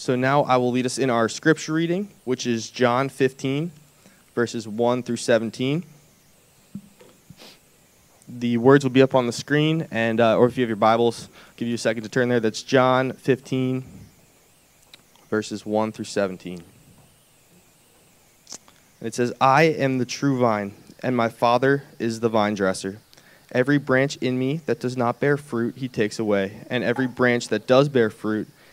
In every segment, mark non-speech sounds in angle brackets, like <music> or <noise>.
So now I will lead us in our scripture reading, which is John 15, verses 1 through 17. The words will be up on the screen, and uh, or if you have your Bibles, I'll give you a second to turn there. That's John 15, verses 1 through 17. And it says, I am the true vine, and my Father is the vine dresser. Every branch in me that does not bear fruit, he takes away, and every branch that does bear fruit,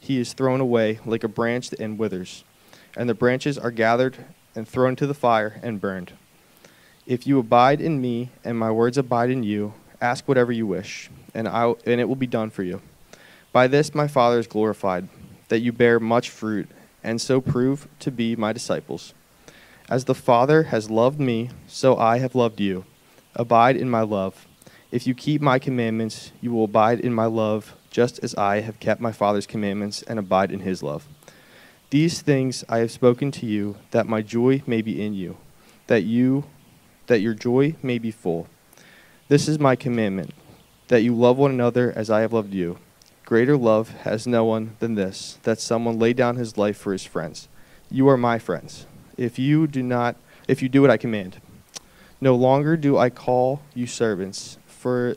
he is thrown away like a branch and withers, and the branches are gathered and thrown to the fire and burned. If you abide in me, and my words abide in you, ask whatever you wish, and, I, and it will be done for you. By this my Father is glorified, that you bear much fruit, and so prove to be my disciples. As the Father has loved me, so I have loved you. Abide in my love. If you keep my commandments, you will abide in my love, just as I have kept my Father's commandments and abide in his love. These things I have spoken to you, that my joy may be in you, that you that your joy may be full. This is my commandment, that you love one another as I have loved you. Greater love has no one than this, that someone lay down his life for his friends. You are my friends if you do not if you do what I command. No longer do I call you servants, for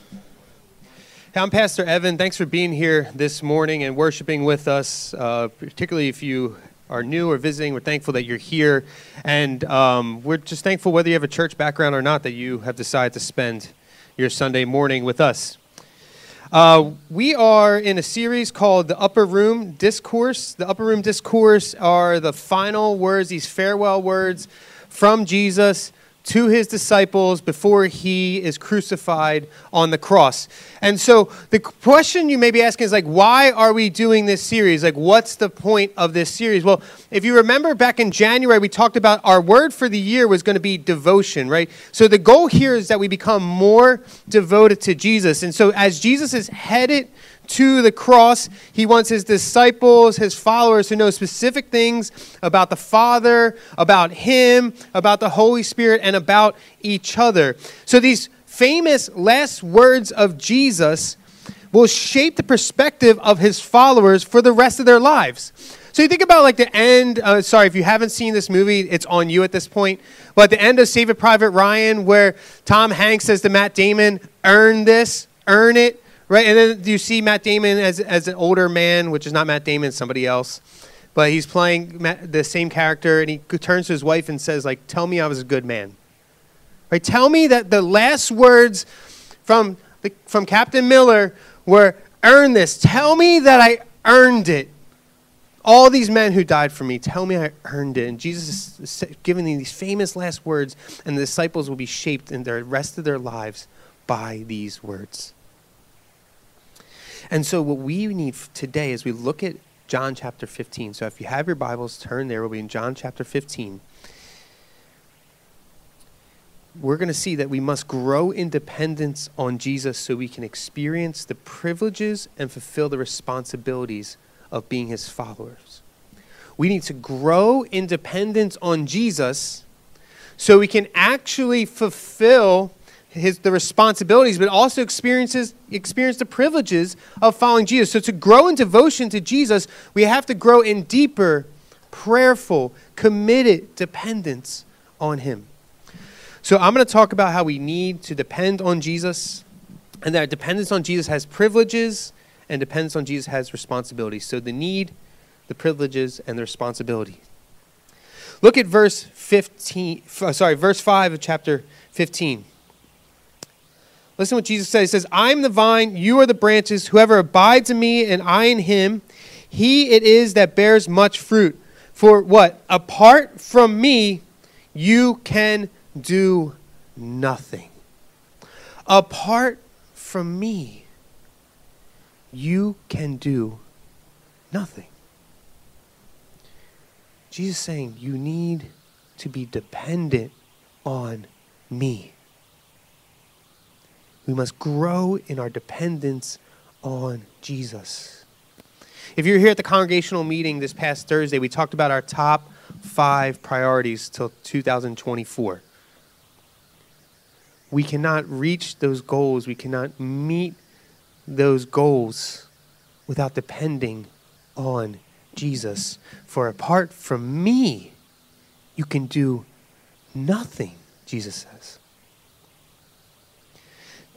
I'm Pastor Evan. Thanks for being here this morning and worshiping with us, uh, particularly if you are new or visiting. We're thankful that you're here. And um, we're just thankful whether you have a church background or not that you have decided to spend your Sunday morning with us. Uh, we are in a series called the Upper Room Discourse. The Upper Room Discourse are the final words, these farewell words from Jesus to his disciples before he is crucified on the cross. And so the question you may be asking is like why are we doing this series? Like what's the point of this series? Well, if you remember back in January we talked about our word for the year was going to be devotion, right? So the goal here is that we become more devoted to Jesus. And so as Jesus is headed to the cross. He wants his disciples, his followers, to know specific things about the Father, about him, about the Holy Spirit, and about each other. So these famous last words of Jesus will shape the perspective of his followers for the rest of their lives. So you think about like the end. Uh, sorry, if you haven't seen this movie, it's on you at this point. But the end of Saving Private Ryan, where Tom Hanks says to Matt Damon, "Earn this, earn it." Right, and then you see Matt Damon as, as an older man, which is not Matt Damon, somebody else. But he's playing Matt, the same character, and he turns to his wife and says, like, tell me I was a good man. Right, tell me that the last words from, the, from Captain Miller were, earn this. Tell me that I earned it. All these men who died for me, tell me I earned it. And Jesus is giving these famous last words, and the disciples will be shaped in the rest of their lives by these words. And so, what we need today is we look at John chapter 15. So, if you have your Bibles, turn there. We'll be in John chapter 15. We're going to see that we must grow in dependence on Jesus so we can experience the privileges and fulfill the responsibilities of being his followers. We need to grow in dependence on Jesus so we can actually fulfill his, the responsibilities, but also experiences experience the privileges of following Jesus. So to grow in devotion to Jesus, we have to grow in deeper, prayerful, committed dependence on him. So I'm going to talk about how we need to depend on Jesus, and that dependence on Jesus has privileges, and dependence on Jesus has responsibilities. So the need, the privileges, and the responsibility. Look at verse 15, sorry, verse 5 of chapter 15. Listen to what Jesus says. He says, I'm the vine, you are the branches. Whoever abides in me and I in him, he it is that bears much fruit. For what? Apart from me, you can do nothing. Apart from me, you can do nothing. Jesus saying, You need to be dependent on me. We must grow in our dependence on Jesus. If you're here at the congregational meeting this past Thursday, we talked about our top five priorities till 2024. We cannot reach those goals, we cannot meet those goals without depending on Jesus. For apart from me, you can do nothing, Jesus says.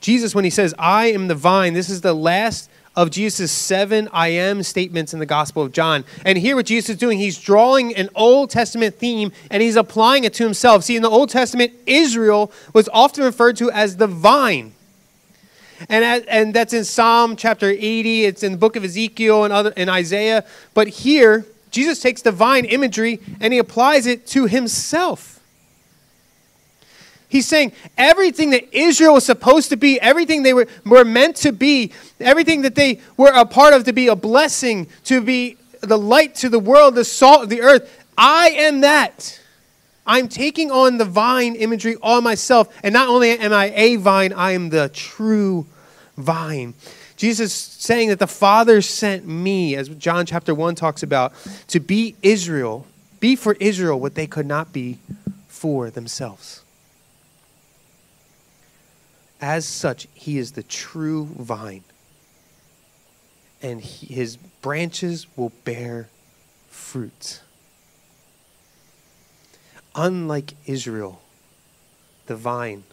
Jesus, when he says, I am the vine, this is the last of Jesus' seven I am statements in the Gospel of John. And here, what Jesus is doing, he's drawing an Old Testament theme and he's applying it to himself. See, in the Old Testament, Israel was often referred to as the vine. And, and that's in Psalm chapter 80, it's in the book of Ezekiel and, other, and Isaiah. But here, Jesus takes divine imagery and he applies it to himself. He's saying everything that Israel was supposed to be, everything they were, were meant to be, everything that they were a part of to be a blessing, to be the light to the world, the salt of the earth. I am that. I'm taking on the vine imagery on myself. And not only am I a vine, I am the true vine. Jesus saying that the Father sent me, as John chapter 1 talks about, to be Israel, be for Israel what they could not be for themselves. As such, he is the true vine. And he, his branches will bear fruit. Unlike Israel, the vine,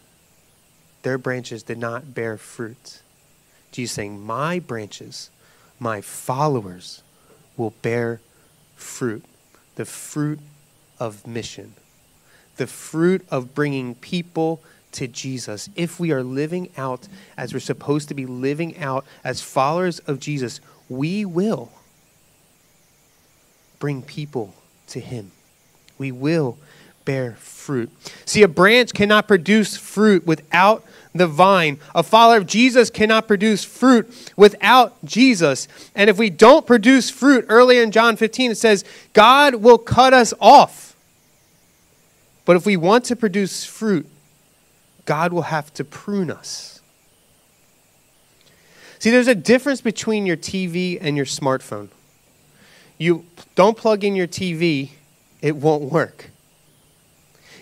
their branches did not bear fruit. Jesus saying, My branches, my followers, will bear fruit. The fruit of mission, the fruit of bringing people to Jesus, if we are living out as we're supposed to be living out as followers of Jesus, we will bring people to Him. We will bear fruit. See, a branch cannot produce fruit without the vine. A follower of Jesus cannot produce fruit without Jesus. And if we don't produce fruit, earlier in John 15, it says, God will cut us off. But if we want to produce fruit, God will have to prune us. See, there's a difference between your TV and your smartphone. You don't plug in your TV, it won't work.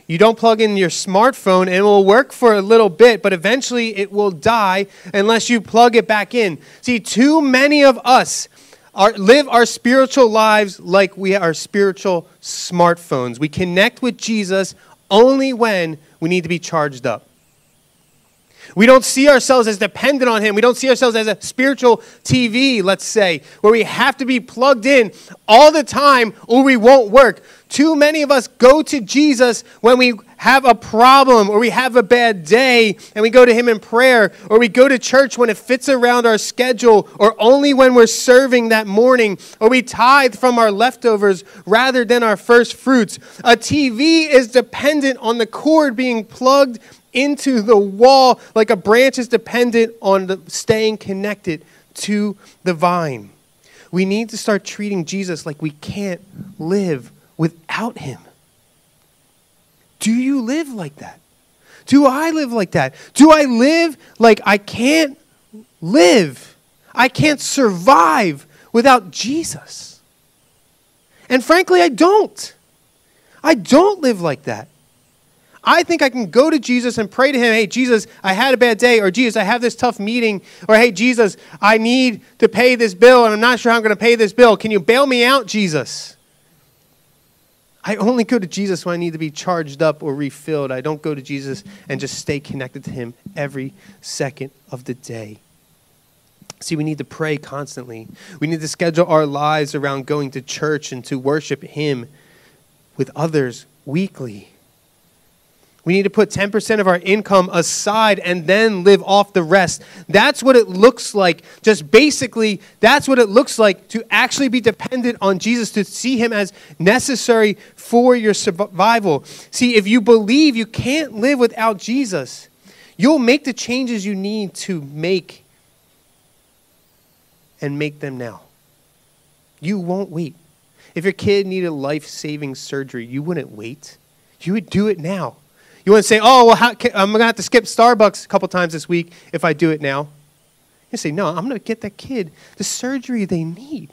You don't plug in your smartphone, and it will work for a little bit, but eventually it will die unless you plug it back in. See, too many of us are, live our spiritual lives like we are spiritual smartphones. We connect with Jesus only when we need to be charged up. We don't see ourselves as dependent on Him. We don't see ourselves as a spiritual TV, let's say, where we have to be plugged in all the time or we won't work. Too many of us go to Jesus when we have a problem or we have a bad day and we go to Him in prayer, or we go to church when it fits around our schedule, or only when we're serving that morning, or we tithe from our leftovers rather than our first fruits. A TV is dependent on the cord being plugged into the wall like a branch is dependent on the staying connected to the vine. We need to start treating Jesus like we can't live without him. Do you live like that? Do I live like that? Do I live like I can't live? I can't survive without Jesus. And frankly, I don't. I don't live like that. I think I can go to Jesus and pray to him, hey, Jesus, I had a bad day, or Jesus, I have this tough meeting, or hey, Jesus, I need to pay this bill and I'm not sure how I'm going to pay this bill. Can you bail me out, Jesus? I only go to Jesus when I need to be charged up or refilled. I don't go to Jesus and just stay connected to him every second of the day. See, we need to pray constantly. We need to schedule our lives around going to church and to worship Him with others weekly. We need to put 10% of our income aside and then live off the rest. That's what it looks like. Just basically, that's what it looks like to actually be dependent on Jesus, to see Him as necessary for your survival. See, if you believe you can't live without Jesus, you'll make the changes you need to make and make them now. You won't wait. If your kid needed life saving surgery, you wouldn't wait. You would do it now. You wouldn't say, oh, well, how, I'm going to have to skip Starbucks a couple times this week if I do it now. You say, no, I'm going to get that kid the surgery they need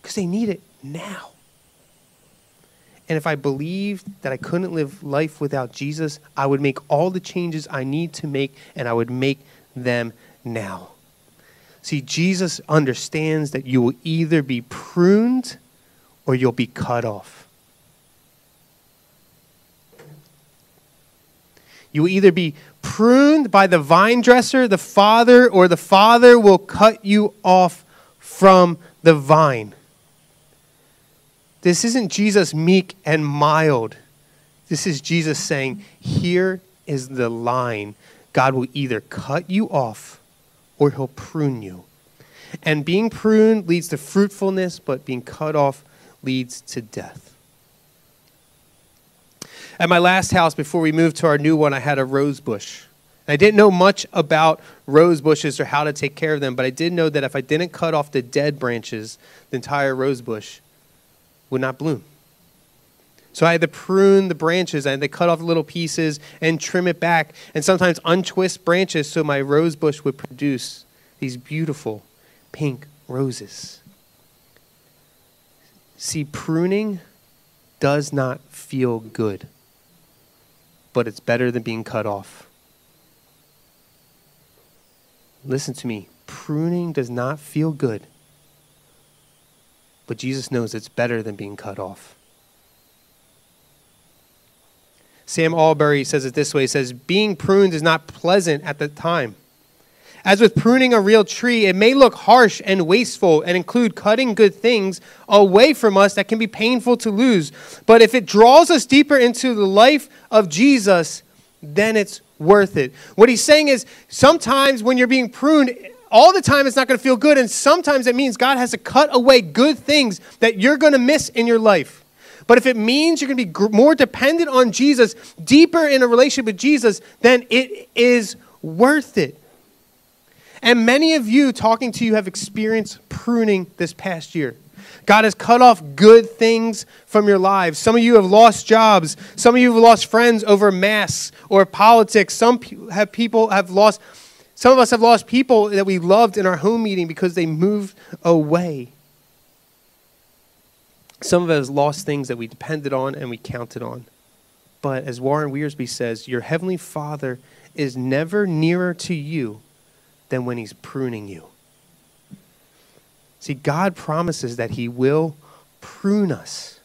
because they need it now. And if I believed that I couldn't live life without Jesus, I would make all the changes I need to make and I would make them now. See, Jesus understands that you will either be pruned or you'll be cut off. You will either be pruned by the vine dresser, the Father, or the Father will cut you off from the vine. This isn't Jesus meek and mild. This is Jesus saying, Here is the line. God will either cut you off or he'll prune you. And being pruned leads to fruitfulness, but being cut off leads to death. At my last house, before we moved to our new one, I had a rose bush. I didn't know much about rose bushes or how to take care of them, but I did know that if I didn't cut off the dead branches, the entire rose bush would not bloom. So I had to prune the branches. I had to cut off little pieces and trim it back, and sometimes untwist branches so my rose bush would produce these beautiful pink roses. See, pruning does not feel good, but it's better than being cut off. Listen to me. Pruning does not feel good, but Jesus knows it's better than being cut off. Sam Allberry says it this way he says, Being pruned is not pleasant at the time. As with pruning a real tree, it may look harsh and wasteful and include cutting good things away from us that can be painful to lose. But if it draws us deeper into the life of Jesus, then it's worth it. What he's saying is sometimes when you're being pruned, all the time it's not going to feel good, and sometimes it means God has to cut away good things that you're going to miss in your life. But if it means you're going to be more dependent on Jesus, deeper in a relationship with Jesus, then it is worth it. And many of you talking to you have experienced pruning this past year. God has cut off good things from your lives. Some of you have lost jobs. Some of you have lost friends over masks or politics. Some have people have lost some of us have lost people that we loved in our home meeting because they moved away. Some of us lost things that we depended on and we counted on. But as Warren Wiersbe says, your heavenly Father is never nearer to you than when he's pruning you. See, God promises that he will prune us.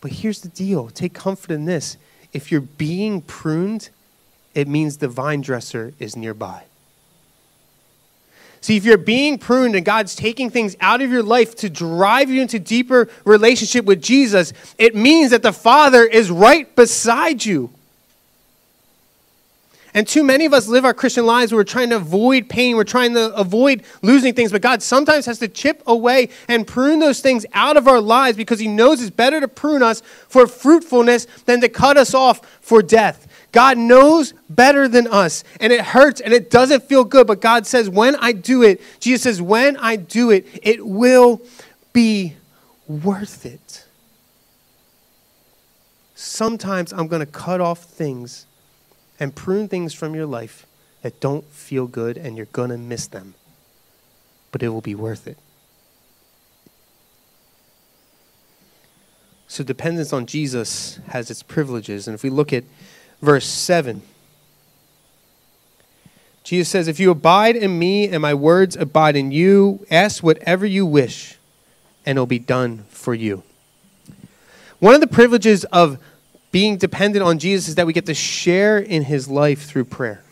But here's the deal take comfort in this. If you're being pruned, it means the vine dresser is nearby. See, if you're being pruned and God's taking things out of your life to drive you into deeper relationship with Jesus, it means that the Father is right beside you. And too many of us live our Christian lives where we're trying to avoid pain, we're trying to avoid losing things, but God sometimes has to chip away and prune those things out of our lives because He knows it's better to prune us for fruitfulness than to cut us off for death. God knows better than us, and it hurts and it doesn't feel good, but God says, when I do it, Jesus says, when I do it, it will be worth it. Sometimes I'm going to cut off things and prune things from your life that don't feel good, and you're going to miss them, but it will be worth it. So, dependence on Jesus has its privileges. And if we look at verse 7. Jesus says, If you abide in me and my words abide in you, ask whatever you wish, and it'll be done for you. One of the privileges of being dependent on Jesus is that we get to share in his life through prayer.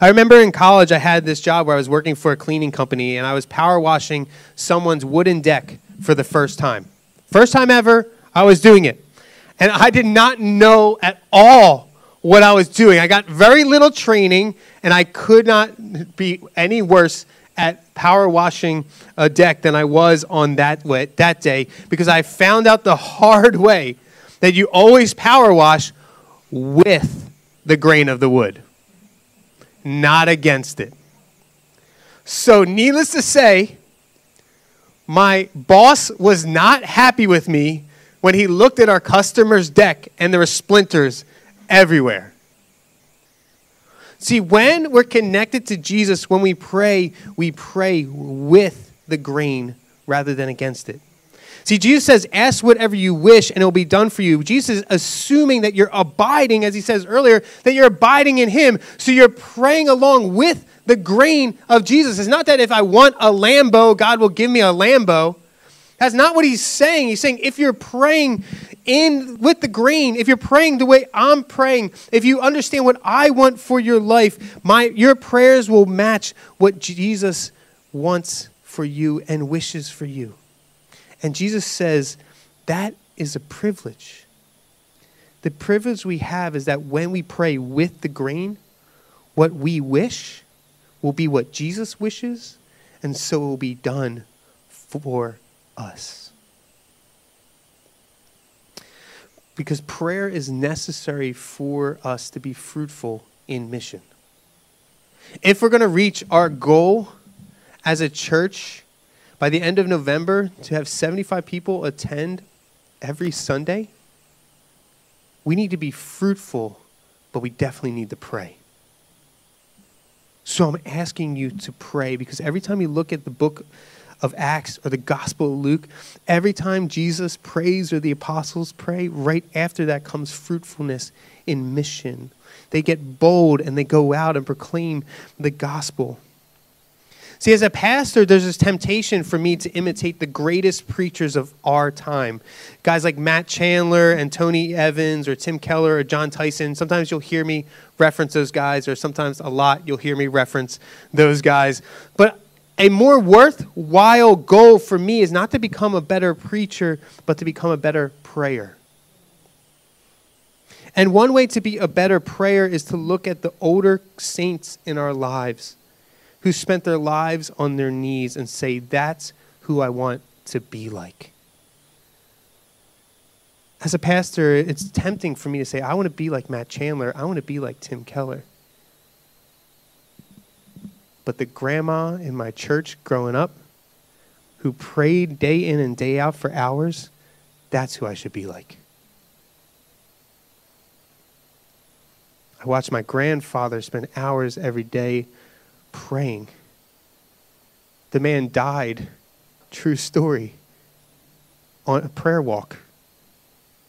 I remember in college, I had this job where I was working for a cleaning company and I was power washing someone's wooden deck for the first time. First time ever, I was doing it. And I did not know at all what I was doing. I got very little training and I could not be any worse at power washing a deck than I was on that, way, that day because I found out the hard way that you always power wash with the grain of the wood not against it. So, needless to say, my boss was not happy with me when he looked at our customer's deck and there were splinters everywhere. See, when we're connected to Jesus, when we pray, we pray with the grain rather than against it. See, Jesus says, Ask whatever you wish and it will be done for you. Jesus is assuming that you're abiding, as he says earlier, that you're abiding in him. So you're praying along with the grain of Jesus. It's not that if I want a Lambo, God will give me a Lambo. That's not what he's saying. He's saying if you're praying in with the grain, if you're praying the way I'm praying, if you understand what I want for your life, my your prayers will match what Jesus wants for you and wishes for you. And Jesus says that is a privilege. The privilege we have is that when we pray with the grain, what we wish will be what Jesus wishes, and so will be done for us. Because prayer is necessary for us to be fruitful in mission. If we're going to reach our goal as a church by the end of November, to have 75 people attend every Sunday, we need to be fruitful, but we definitely need to pray. So I'm asking you to pray because every time you look at the book of Acts or the Gospel of Luke, every time Jesus prays or the apostles pray, right after that comes fruitfulness in mission. They get bold and they go out and proclaim the gospel. See, as a pastor, there's this temptation for me to imitate the greatest preachers of our time. Guys like Matt Chandler and Tony Evans or Tim Keller or Jon Tyson. Sometimes you'll hear me reference those guys, or sometimes a lot you'll hear me reference those guys. But a more worthwhile goal for me is not to become a better preacher, but to become a better prayer. And one way to be a better prayer is to look at the older saints in our lives who spent their lives on their knees and say, That's who I want to be like. As a pastor, it's tempting for me to say, I want to be like Matt Chandler. I want to be like Tim Keller. But the grandma in my church growing up who prayed day in and day out for hours, that's who I should be like. I watched my grandfather spend hours every day praying. The man died, true story, on a prayer walk.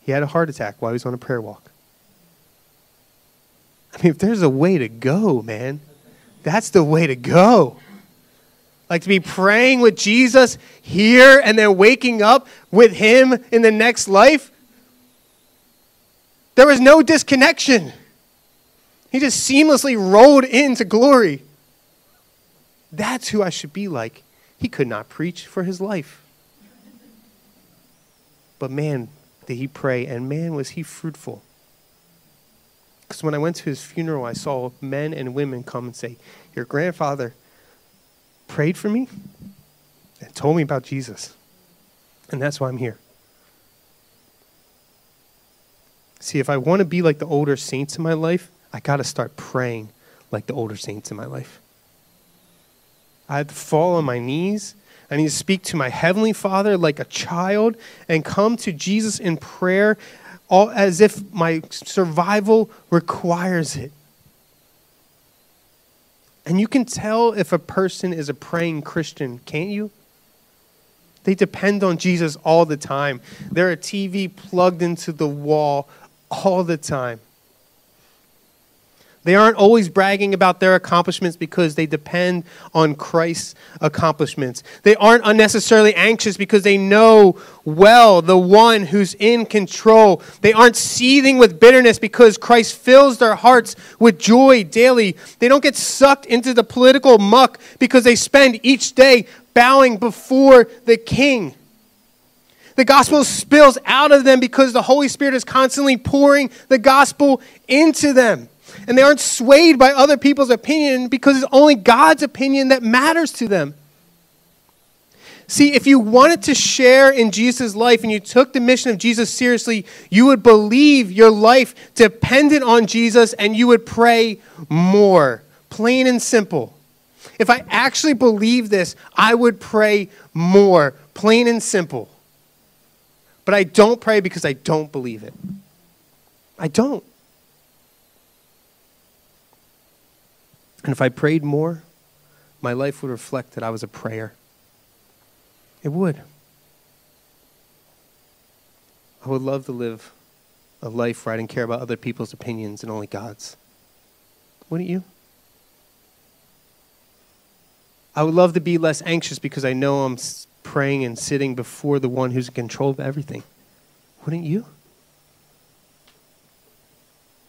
He had a heart attack while he was on a prayer walk. I mean, if there's a way to go, man, that's the way to go. Like to be praying with Jesus here and then waking up with him in the next life. There was no disconnection. He just seamlessly rolled into glory. That's who I should be like. He could not preach for his life. But man, did he pray, and man, was he fruitful. Because when I went to his funeral, I saw men and women come and say, Your grandfather prayed for me and told me about Jesus. And that's why I'm here. See, if I want to be like the older saints in my life, I got to start praying like the older saints in my life. I had to fall on my knees. I need to speak to my Heavenly Father like a child and come to Jesus in prayer all, as if my survival requires it. And you can tell if a person is a praying Christian, can't you? They depend on Jesus all the time. They're a TV plugged into the wall all the time. They aren't always bragging about their accomplishments because they depend on Christ's accomplishments. They aren't unnecessarily anxious because they know well the one who's in control. They aren't seething with bitterness because Christ fills their hearts with joy daily. They don't get sucked into the political muck because they spend each day bowing before the King. The gospel spills out of them because the Holy Spirit is constantly pouring the gospel into them and they aren't swayed by other people's opinion because it's only God's opinion that matters to them. See, if you wanted to share in Jesus' life and you took the mission of Jesus seriously, you would believe your life dependent on Jesus and you would pray more. Plain and simple. If I actually believe this, I would pray more. Plain and simple. But I don't pray because I don't believe it. I don't. And if I prayed more, my life would reflect that I was a prayer. It would. I would love to live a life where I didn't care about other people's opinions and only God's. Wouldn't you? I would love to be less anxious because I know I'm praying and sitting before the one who's in control of everything. Wouldn't you?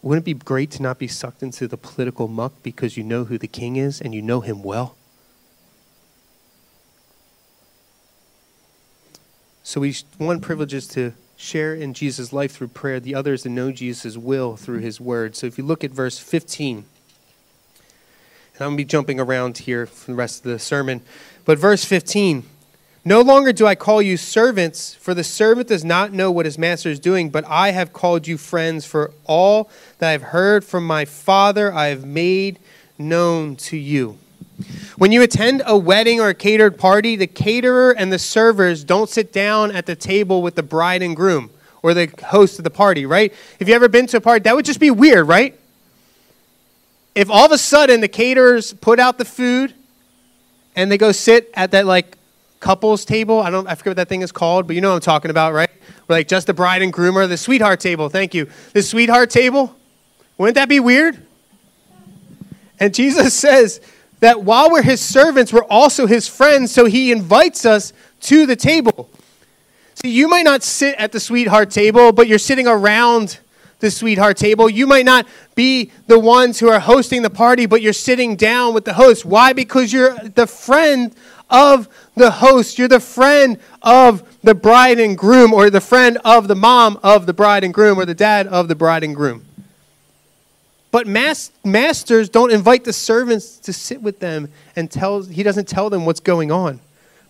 Wouldn't it be great to not be sucked into the political muck because you know who the king is and you know him well? So we one privilege is to share in Jesus' life through prayer. The other is to know Jesus' will through his word. So if you look at verse 15, and I'm going to be jumping around here for the rest of the sermon, but verse 15 no longer do I call you servants, for the servant does not know what his master is doing, but I have called you friends, for all that I have heard from my Father I have made known to you. When you attend a wedding or a catered party, the caterer and the servers don't sit down at the table with the bride and groom or the host of the party, right? If you ever been to a party, that would just be weird, right? If all of a sudden the caterers put out the food and they go sit at that like couples table. I don't I forget what that thing is called, but you know what I'm talking about, right? We're like just the bride and groom or the sweetheart table. Thank you. The sweetheart table. Wouldn't that be weird? And Jesus <laughs> says that while we're his servants, we're also his friends, so he invites us to the table. See, you might not sit at the sweetheart table, but you're sitting around the sweetheart table. You might not be the ones who are hosting the party, but you're sitting down with the host. Why? Because you're the friend of the host. You're the friend of the bride and groom, or the friend of the mom of the bride and groom, or the dad of the bride and groom. But mas- masters don't invite the servants to sit with them and tell, he doesn't tell them what's going on,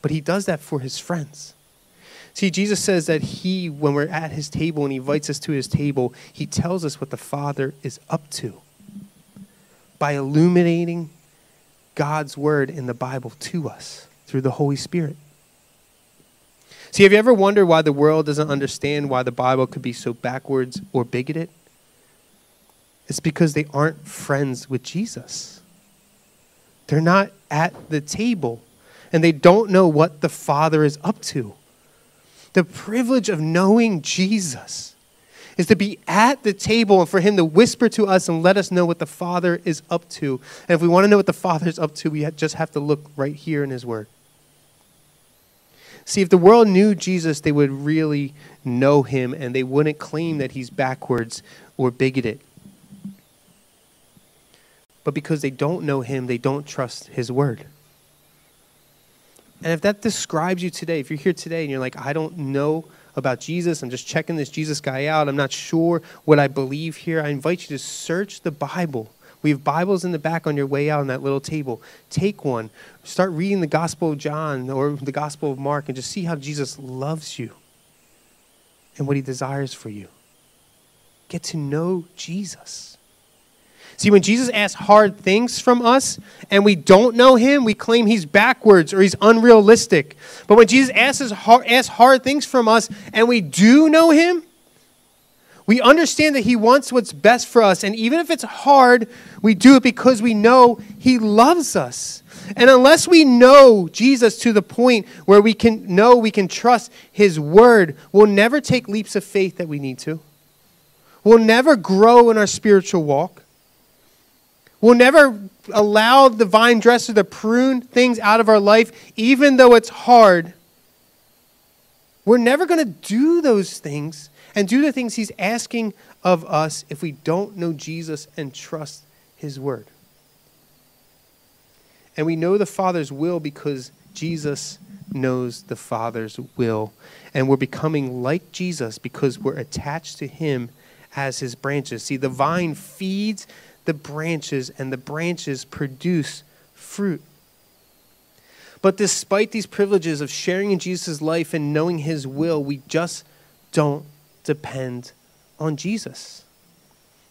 but he does that for his friends. See, Jesus says that he, when we're at his table and he invites us to his table, he tells us what the Father is up to by illuminating God's word in the Bible to us through the Holy Spirit. See, have you ever wondered why the world doesn't understand why the Bible could be so backwards or bigoted? It's because they aren't friends with Jesus. They're not at the table, and they don't know what the Father is up to. The privilege of knowing Jesus is to be at the table and for him to whisper to us and let us know what the Father is up to. And if we want to know what the Father is up to, we just have to look right here in his word. See, if the world knew Jesus, they would really know him and they wouldn't claim that he's backwards or bigoted. But because they don't know him, they don't trust his word. And if that describes you today, if you're here today and you're like, I don't know about Jesus, I'm just checking this Jesus guy out, I'm not sure what I believe here, I invite you to search the Bible we have Bibles in the back on your way out on that little table. Take one. Start reading the Gospel of John or the Gospel of Mark and just see how Jesus loves you and what he desires for you. Get to know Jesus. See, when Jesus asks hard things from us and we don't know him, we claim he's backwards or he's unrealistic. But when Jesus asks, hard, asks hard things from us and we do know him, we understand that He wants what's best for us. And even if it's hard, we do it because we know He loves us. And unless we know Jesus to the point where we can know we can trust His word, we'll never take leaps of faith that we need to. We'll never grow in our spiritual walk. We'll never allow the vine dresser to prune things out of our life, even though it's hard. We're never going to do those things and do the things He's asking of us if we don't know Jesus and trust His Word. And we know the Father's will because Jesus knows the Father's will. And we're becoming like Jesus because we're attached to Him as His branches. See, the vine feeds the branches, and the branches produce fruit. But despite these privileges of sharing in Jesus' life and knowing His will, we just don't depend on Jesus.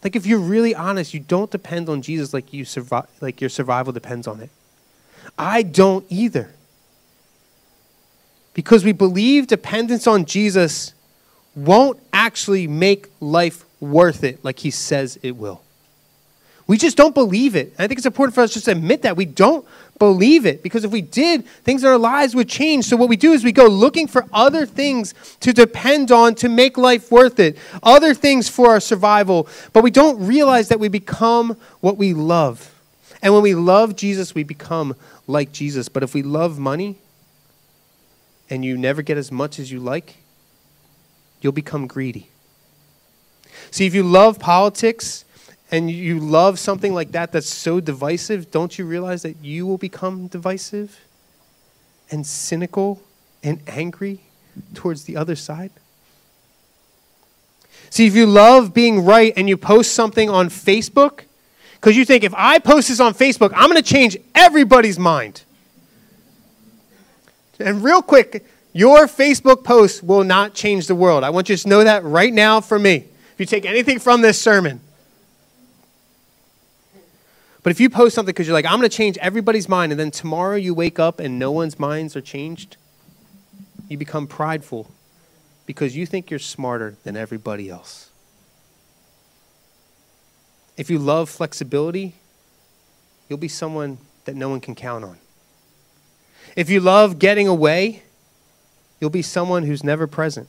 Like if you're really honest, you don't depend on Jesus like you survive like your survival depends on it. I don't either. Because we believe dependence on Jesus won't actually make life worth it like he says it will. We just don't believe it. I think it's important for us just to admit that. We don't believe it because if we did, things in our lives would change. So, what we do is we go looking for other things to depend on to make life worth it, other things for our survival. But we don't realize that we become what we love. And when we love Jesus, we become like Jesus. But if we love money and you never get as much as you like, you'll become greedy. See, if you love politics, and you love something like that that's so divisive, don't you realize that you will become divisive and cynical and angry towards the other side? See, if you love being right and you post something on Facebook, because you think if I post this on Facebook, I'm going to change everybody's mind. And real quick, your Facebook post will not change the world. I want you to know that right now for me. If you take anything from this sermon, but if you post something because you're like, I'm going to change everybody's mind, and then tomorrow you wake up and no one's minds are changed, you become prideful because you think you're smarter than everybody else. If you love flexibility, you'll be someone that no one can count on. If you love getting away, you'll be someone who's never present.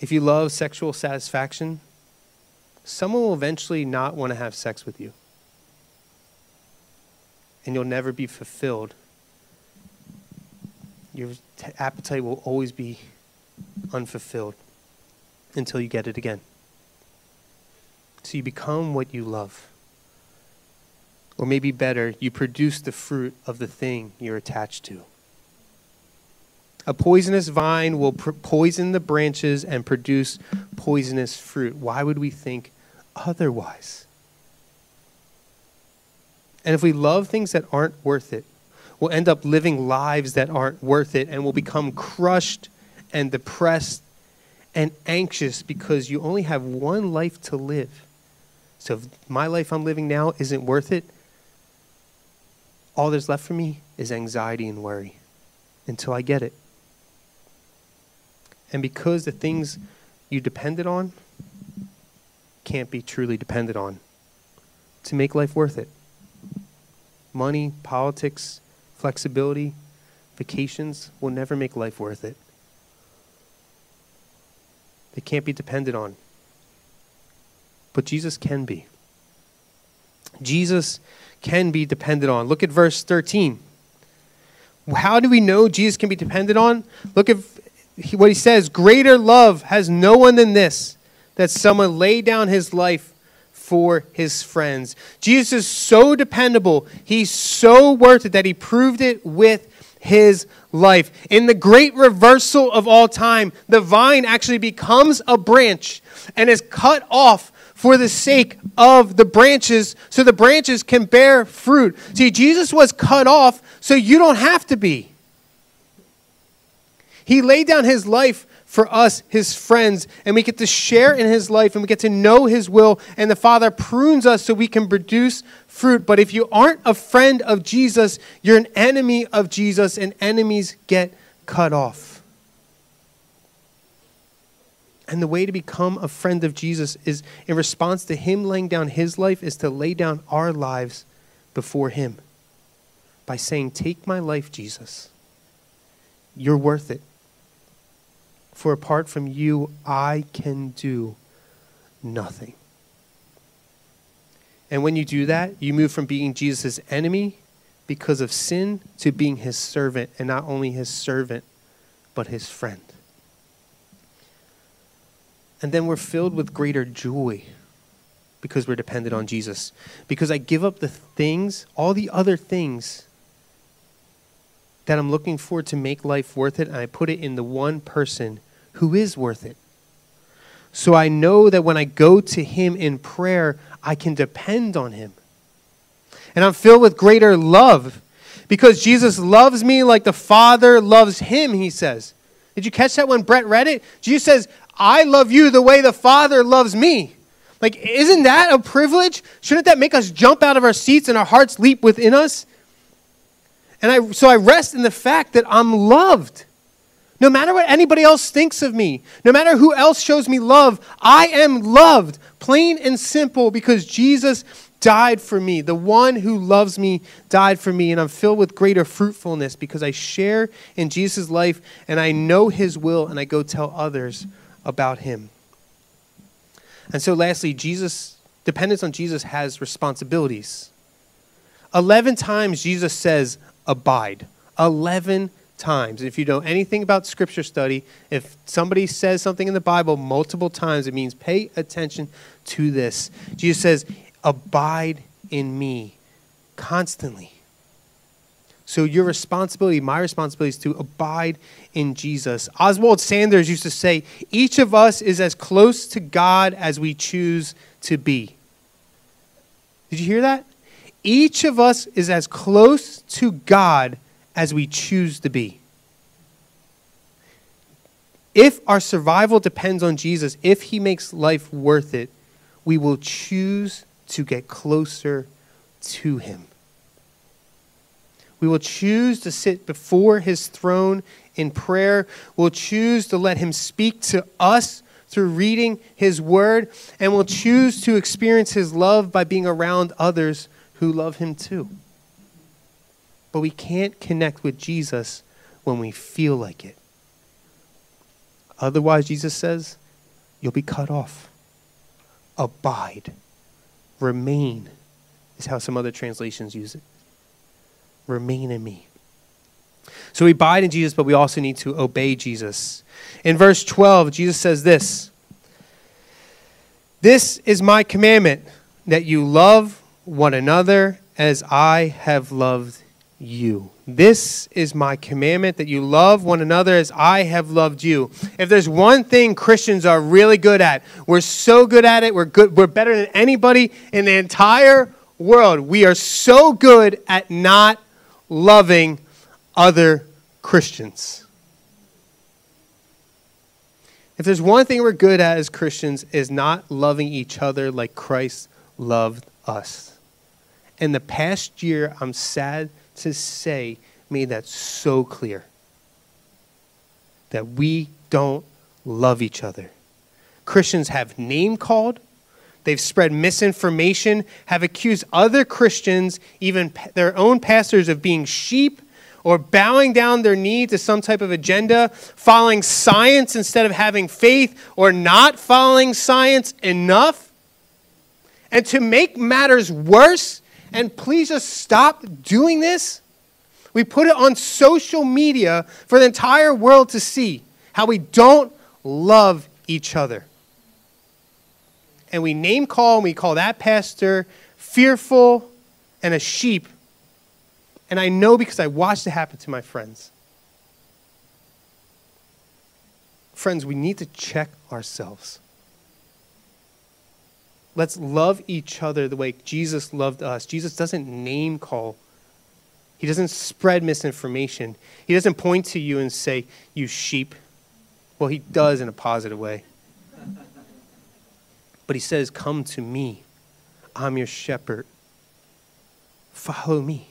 If you love sexual satisfaction, someone will eventually not want to have sex with you. And you'll never be fulfilled. Your t- appetite will always be unfulfilled until you get it again. So you become what you love. Or maybe better, you produce the fruit of the thing you're attached to. A poisonous vine will pr- poison the branches and produce poisonous fruit. Why would we think otherwise? And if we love things that aren't worth it, we'll end up living lives that aren't worth it and we'll become crushed and depressed and anxious because you only have one life to live. So if my life I'm living now isn't worth it, all there's left for me is anxiety and worry until I get it. And because the things you depended on can't be truly depended on to make life worth it. Money, politics, flexibility, vacations will never make life worth it. They can't be depended on. But Jesus can be. Jesus can be depended on. Look at verse 13. How do we know Jesus can be depended on? Look at what he says Greater love has no one than this, that someone lay down his life for his friends. Jesus is so dependable. He's so worth it that he proved it with his life. In the great reversal of all time, the vine actually becomes a branch and is cut off for the sake of the branches so the branches can bear fruit. See, Jesus was cut off so you don't have to be. He laid down his life for us, his friends, and we get to share in his life and we get to know his will. And the Father prunes us so we can produce fruit. But if you aren't a friend of Jesus, you're an enemy of Jesus, and enemies get cut off. And the way to become a friend of Jesus is in response to him laying down his life, is to lay down our lives before him by saying, Take my life, Jesus. You're worth it. For apart from you, I can do nothing. And when you do that, you move from being Jesus' enemy because of sin to being his servant, and not only his servant, but his friend. And then we're filled with greater joy because we're dependent on Jesus. Because I give up the things, all the other things that I'm looking for to make life worth it, and I put it in the one person who is worth it. So I know that when I go to Him in prayer, I can depend on Him. And I'm filled with greater love because Jesus loves me like the Father loves Him, He says. Did you catch that when Brett read it? Jesus says, I love you the way the Father loves me. Like, isn't that a privilege? Shouldn't that make us jump out of our seats and our hearts leap within us? And I, so I rest in the fact that I'm loved. No matter what anybody else thinks of me, no matter who else shows me love, I am loved, plain and simple, because Jesus died for me. The one who loves me died for me, and I'm filled with greater fruitfulness because I share in Jesus' life and I know his will and I go tell others about him. And so, lastly, Jesus, dependence on Jesus has responsibilities. 11 times Jesus says, abide. 11 times. If you know anything about scripture study, if somebody says something in the Bible multiple times, it means pay attention to this. Jesus says, Abide in me constantly. So, your responsibility, my responsibility, is to abide in Jesus. Oswald Sanders used to say, Each of us is as close to God as we choose to be. Did you hear that? Each of us is as close to God as we choose to be. If our survival depends on Jesus, if he makes life worth it, we will choose to get closer to him. We will choose to sit before his throne in prayer. We'll choose to let him speak to us through reading his word. And we'll choose to experience his love by being around others who love him too. But we can't connect with Jesus when we feel like it. Otherwise, Jesus says, you'll be cut off. Abide. Remain is how some other translations use it. Remain in me. So we abide in Jesus, but we also need to obey Jesus. In verse 12, Jesus says this This is my commandment, that you love one another as I have loved you. This is my commandment that you love one another as I have loved you. If there's one thing Christians are really good at, we're so good at it. We're good we're better than anybody in the entire world. We are so good at not loving other Christians. If there's one thing we're good at as Christians is not loving each other like Christ loved us. In the past year, I'm sad to say, made that so clear that we don't love each other. Christians have name called, they've spread misinformation, have accused other Christians, even their own pastors, of being sheep or bowing down their knee to some type of agenda, following science instead of having faith, or not following science enough. And to make matters worse, and please just stop doing this, we put it on social media for the entire world to see how we don't love each other. And we name call and we call that pastor fearful and a sheep. And I know because I watched it happen to my friends. Friends, we need to check ourselves. Let's love each other the way Jesus loved us. Jesus doesn't name call, He doesn't spread misinformation. He doesn't point to you and say, You sheep. Well, He does in a positive way. <laughs> But He says, Come to me. I'm your shepherd. Follow me.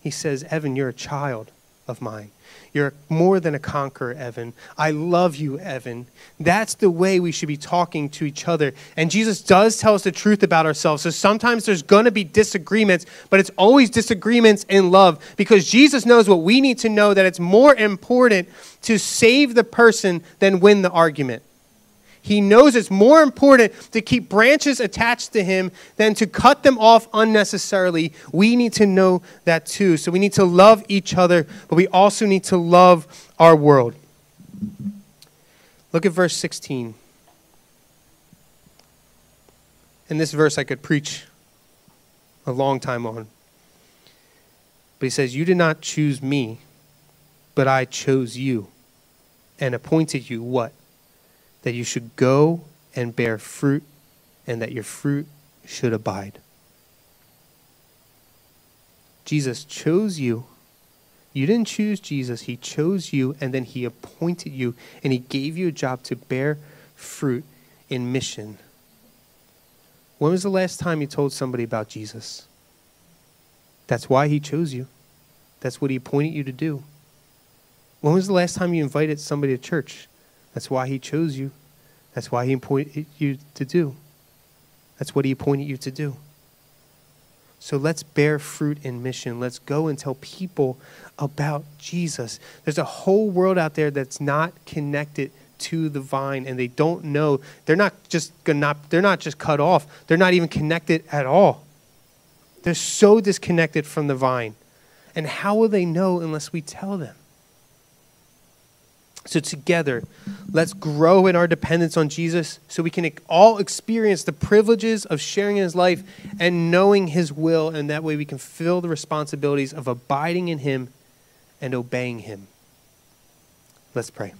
He says, Evan, you're a child of mine. You're more than a conqueror, Evan. I love you, Evan. That's the way we should be talking to each other. And Jesus does tell us the truth about ourselves. So sometimes there's going to be disagreements, but it's always disagreements in love because Jesus knows what we need to know that it's more important to save the person than win the argument. He knows it's more important to keep branches attached to him than to cut them off unnecessarily. We need to know that too. So we need to love each other, but we also need to love our world. Look at verse 16. In this verse, I could preach a long time on. But he says, You did not choose me, but I chose you and appointed you what? That you should go and bear fruit, and that your fruit should abide. Jesus chose you. You didn't choose Jesus, He chose you, and then He appointed you, and He gave you a job to bear fruit in mission. When was the last time you told somebody about Jesus? That's why He chose you. That's what He appointed you to do. When was the last time you invited somebody to church? That's why He chose you. That's why He appointed you to do. That's what He appointed you to do. So let's bear fruit in mission. Let's go and tell people about Jesus. There's a whole world out there that's not connected to the vine and they don't know. They're not just gonna they're not just cut off. They're not even connected at all. They're so disconnected from the vine. And how will they know unless we tell them? So, together, let's grow in our dependence on Jesus so we can all experience the privileges of sharing in his life and knowing his will, and that way we can fill the responsibilities of abiding in him and obeying him. Let's pray.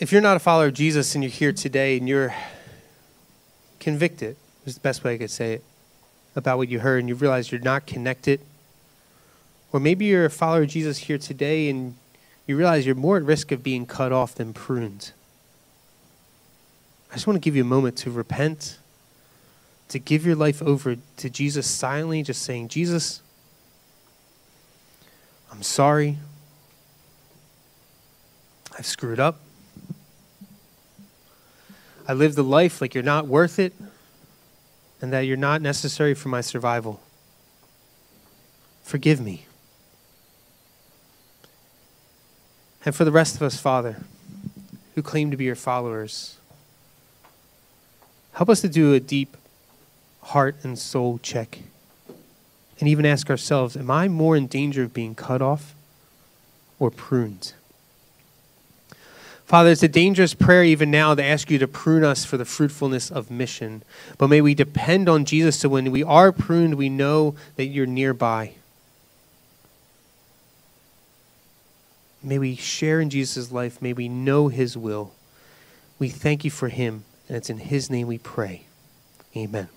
If you're not a follower of Jesus and you're here today and you're convicted, is the best way I could say it, about what you heard, and you realize you're not connected. Or maybe you're a follower of Jesus here today and you realize you're more at risk of being cut off than pruned. I just want to give you a moment to repent, to give your life over to Jesus silently, just saying, Jesus, I'm sorry. I've screwed up. I live the life like you're not worth it and that you're not necessary for my survival. Forgive me. And for the rest of us, Father, who claim to be your followers, help us to do a deep heart and soul check and even ask ourselves Am I more in danger of being cut off or pruned? Father, it's a dangerous prayer even now to ask you to prune us for the fruitfulness of mission. But may we depend on Jesus so when we are pruned, we know that you're nearby. May we share in Jesus' life. May we know his will. We thank you for him, and it's in his name we pray. Amen.